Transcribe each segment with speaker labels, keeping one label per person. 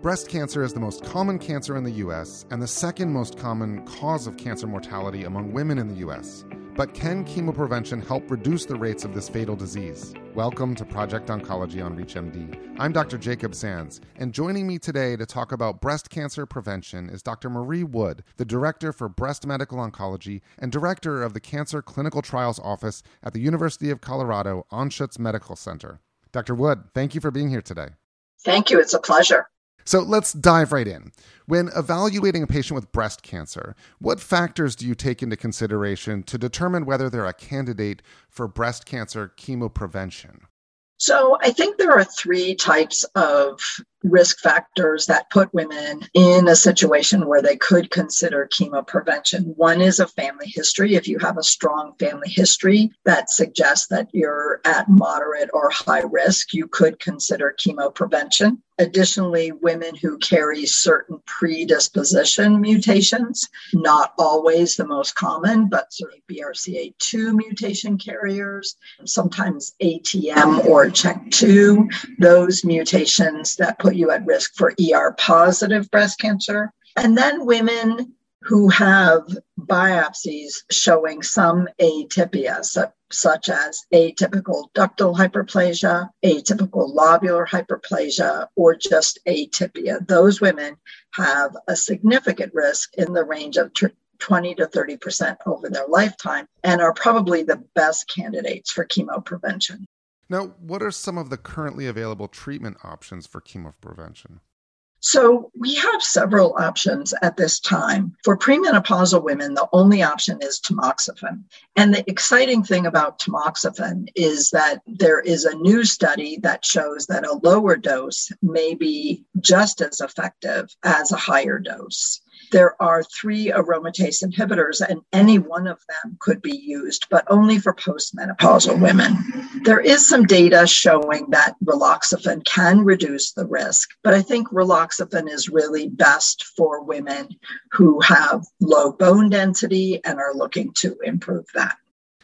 Speaker 1: Breast cancer is the most common cancer in the U.S. and the second most common cause of cancer mortality among women in the U.S. But can chemoprevention help reduce the rates of this fatal disease? Welcome to Project Oncology on ReachMD. I'm Dr. Jacob Sands, and joining me today to talk about breast cancer prevention is Dr. Marie Wood, the Director for Breast Medical Oncology and Director of the Cancer Clinical Trials Office at the University of Colorado Anschutz Medical Center. Dr. Wood, thank you for being here today.
Speaker 2: Thank you. It's a pleasure.
Speaker 1: So let's dive right in. When evaluating a patient with breast cancer, what factors do you take into consideration to determine whether they're a candidate for breast cancer chemoprevention?
Speaker 2: So, I think there are three types of risk factors that put women in a situation where they could consider chemoprevention. One is a family history. If you have a strong family history that suggests that you're at moderate or high risk, you could consider chemoprevention. Additionally, women who carry certain predisposition mutations, not always the most common, but certainly BRCA2 mutation carriers, sometimes ATM or CHEK2, those mutations that put you at risk for ER positive breast cancer. And then women who have biopsies showing some atypia, such as atypical ductal hyperplasia, atypical lobular hyperplasia, or just atypia. Those women have a significant risk in the range of 20 to 30% over their lifetime and are probably the best candidates for chemoprevention.
Speaker 1: Now, what are some of the currently available treatment options for chemoprevention?
Speaker 2: So we have several options at this time. For premenopausal women, the only option is tamoxifen. And the exciting thing about tamoxifen is that there is a new study that shows that a lower dose may be just as effective as a higher dose. There are three aromatase inhibitors, and any one of them could be used, but only for postmenopausal women. There is some data showing that raloxifene can reduce the risk, but I think raloxifene is really best for women who have low bone density and are looking to improve that.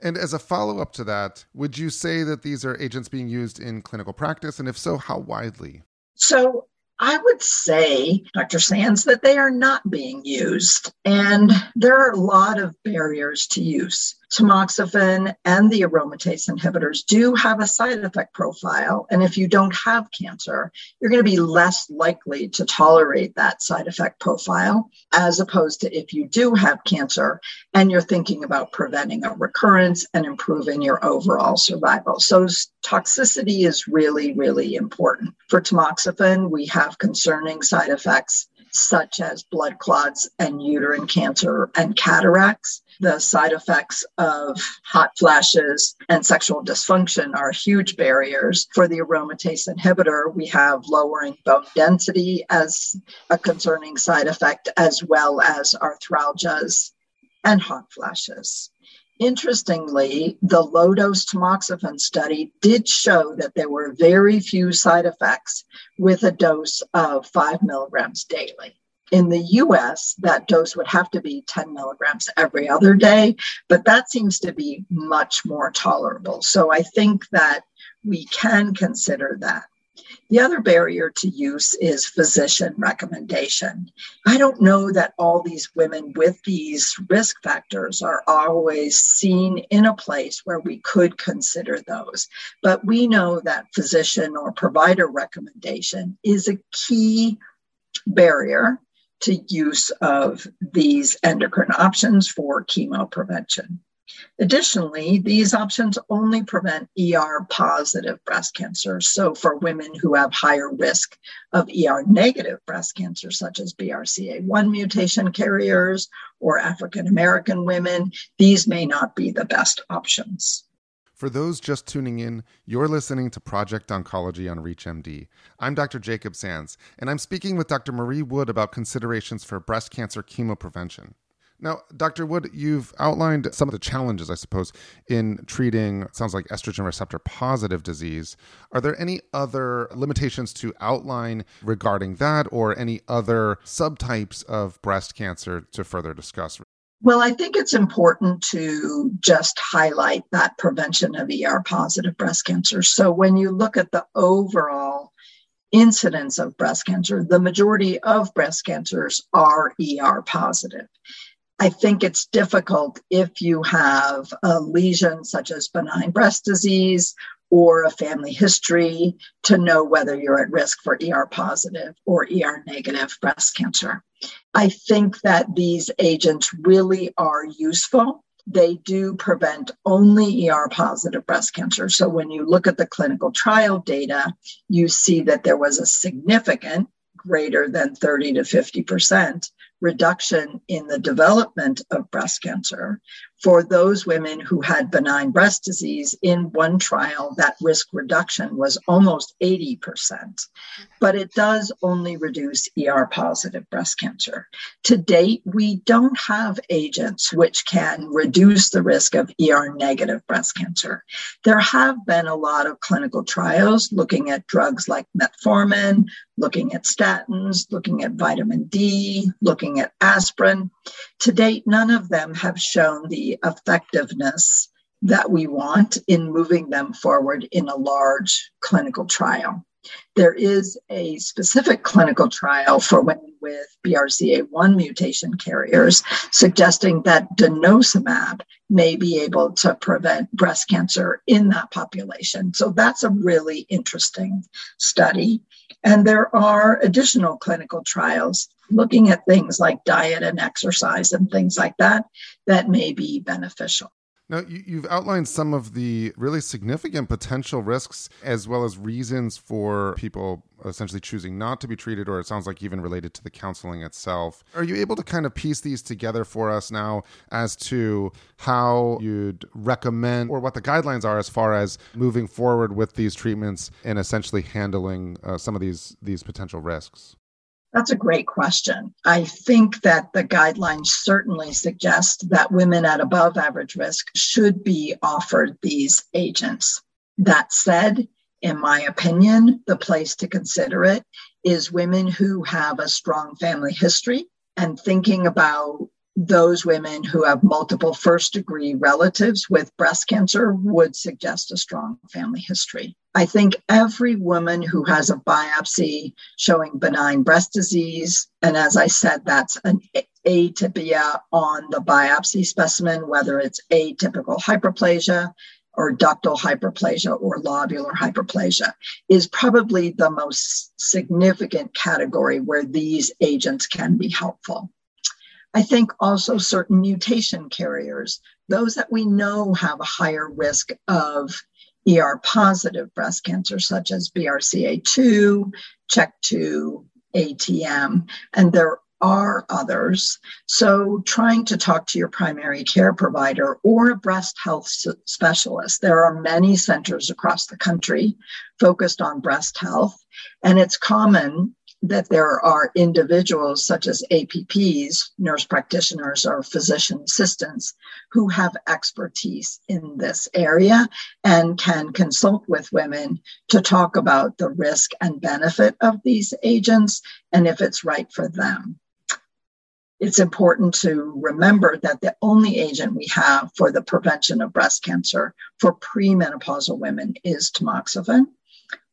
Speaker 1: And as a follow up to that, would you say that these are agents being used in clinical practice? And if so, how widely?
Speaker 2: So I would say, Dr. Sands, that they are not being used. And there are a lot of barriers to use tamoxifen and the aromatase inhibitors do have a side effect profile. And if you don't have cancer, you're going to be less likely to tolerate that side effect profile, as opposed to if you do have cancer and you're thinking about preventing a recurrence and improving your overall survival. So, toxicity is really, really important. For tamoxifen, we have concerning side effects such as blood clots and uterine cancer and cataracts. The side effects of hot flashes and sexual dysfunction are huge barriers. For the aromatase inhibitor, we have lowering bone density as a concerning side effect, as well as arthralgias and hot flashes. Interestingly, the low dose tamoxifen study did show that there were very few side effects with a dose of five milligrams daily. In the US, that dose would have to be 10 milligrams every other day, but that seems to be much more tolerable. So I think that we can consider that. The other barrier to use is physician recommendation. I don't know that all these women with these risk factors are always seen in a place where we could consider those. But we know that physician or provider recommendation is a key barrier to use of these endocrine options for chemo prevention. Additionally, these options only prevent ER positive breast cancer. So, for women who have higher risk of ER negative breast cancer, such as BRCA1 mutation carriers or African American women, these may not be the best options.
Speaker 1: For those just tuning in, you're listening to Project Oncology on ReachMD. I'm Dr. Jacob Sands, and I'm speaking with Dr. Marie Wood about considerations for breast cancer chemoprevention. Now, Dr. Wood, you've outlined some of the challenges, I suppose, in treating, sounds like estrogen receptor positive disease. Are there any other limitations to outline regarding that or any other subtypes of breast cancer to further discuss?
Speaker 2: Well, I think it's important to just highlight that prevention of ER positive breast cancer. So when you look at the overall incidence of breast cancer, the majority of breast cancers are ER positive. I think it's difficult if you have a lesion such as benign breast disease or a family history to know whether you're at risk for ER positive or ER negative breast cancer. I think that these agents really are useful. They do prevent only ER positive breast cancer. So when you look at the clinical trial data, you see that there was a significant greater than 30 to 50% reduction in the development of breast cancer for those women who had benign breast disease in one trial that risk reduction was almost 80% but it does only reduce er positive breast cancer. To date we don't have agents which can reduce the risk of er negative breast cancer. There have been a lot of clinical trials looking at drugs like metformin looking at statins looking at vitamin d looking at aspirin. To date, none of them have shown the effectiveness that we want in moving them forward in a large clinical trial. There is a specific clinical trial for women with BRCA1 mutation carriers suggesting that denosumab may be able to prevent breast cancer in that population. So that's a really interesting study. And there are additional clinical trials looking at things like diet and exercise and things like that that may be beneficial.
Speaker 1: Now, you've outlined some of the really significant potential risks as well as reasons for people essentially choosing not to be treated, or it sounds like even related to the counseling itself. Are you able to kind of piece these together for us now as to how you'd recommend or what the guidelines are as far as moving forward with these treatments and essentially handling uh, some of these, these potential risks?
Speaker 2: That's a great question. I think that the guidelines certainly suggest that women at above average risk should be offered these agents. That said, in my opinion, the place to consider it is women who have a strong family history and thinking about those women who have multiple first degree relatives with breast cancer would suggest a strong family history. I think every woman who has a biopsy showing benign breast disease, and as I said, that's an atypia on the biopsy specimen, whether it's atypical hyperplasia or ductal hyperplasia or lobular hyperplasia, is probably the most significant category where these agents can be helpful. I think also certain mutation carriers, those that we know have a higher risk of ER positive breast cancer, such as BRCA2, CHEK2, ATM, and there are others. So, trying to talk to your primary care provider or a breast health specialist. There are many centers across the country focused on breast health, and it's common that there are individuals such as APPs, nurse practitioners, or physician assistants who have expertise in this area and can consult with women to talk about the risk and benefit of these agents and if it's right for them. It's important to remember that the only agent we have for the prevention of breast cancer for premenopausal women is tamoxifen.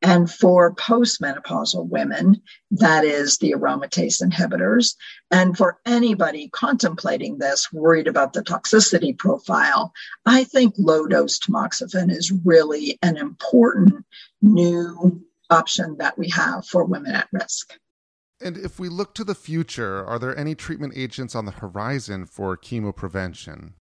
Speaker 2: And for postmenopausal women, that is the aromatase inhibitors. And for anybody contemplating this, worried about the toxicity profile, I think low dose tamoxifen is really an important new option that we have for women at risk.
Speaker 1: And if we look to the future, are there any treatment agents on the horizon for chemoprevention?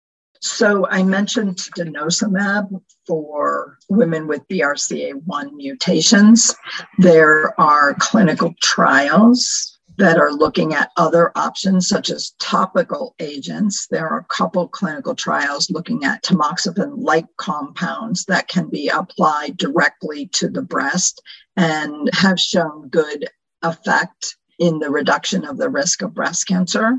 Speaker 2: So I mentioned denosumab for women with BRCA1 mutations. There are clinical trials that are looking at other options such as topical agents. There are a couple clinical trials looking at tamoxifen like compounds that can be applied directly to the breast and have shown good effect in the reduction of the risk of breast cancer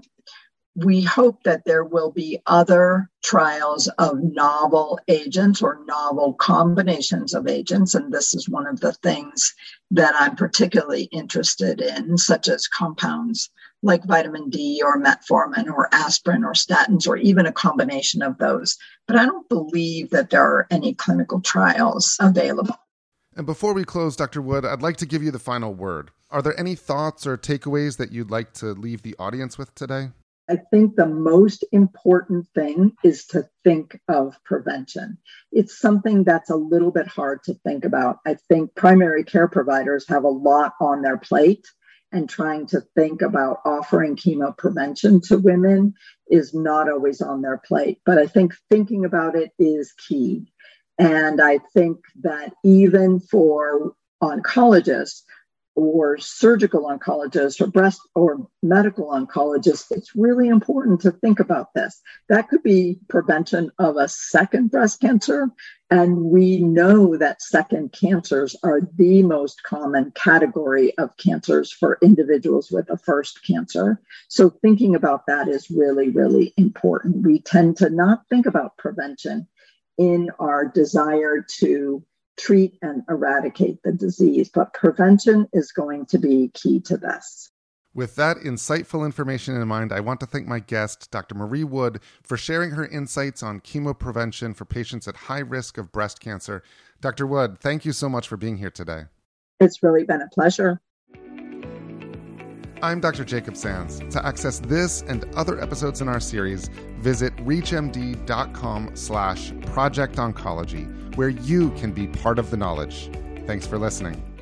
Speaker 2: we hope that there will be other trials of novel agents or novel combinations of agents. And this is one of the things that I'm particularly interested in, such as compounds like vitamin D or metformin or aspirin or statins or even a combination of those. But I don't believe that there are any clinical trials available.
Speaker 1: And before we close, Dr. Wood, I'd like to give you the final word. Are there any thoughts or takeaways that you'd like to leave the audience with today?
Speaker 2: I think the most important thing is to think of prevention. It's something that's a little bit hard to think about. I think primary care providers have a lot on their plate, and trying to think about offering chemo prevention to women is not always on their plate. But I think thinking about it is key. And I think that even for oncologists, or surgical oncologist or breast or medical oncologist, it's really important to think about this. That could be prevention of a second breast cancer. And we know that second cancers are the most common category of cancers for individuals with a first cancer. So thinking about that is really, really important. We tend to not think about prevention in our desire to treat and eradicate the disease, but prevention is going to be key to this.
Speaker 1: With that insightful information in mind, I want to thank my guest, Dr. Marie Wood, for sharing her insights on chemo prevention for patients at high risk of breast cancer. Dr. Wood, thank you so much for being here today.
Speaker 2: It's really been a pleasure.
Speaker 1: I'm Dr. Jacob Sands. To access this and other episodes in our series, visit reachmd.com slash project oncology, where you can be part of the knowledge. Thanks for listening.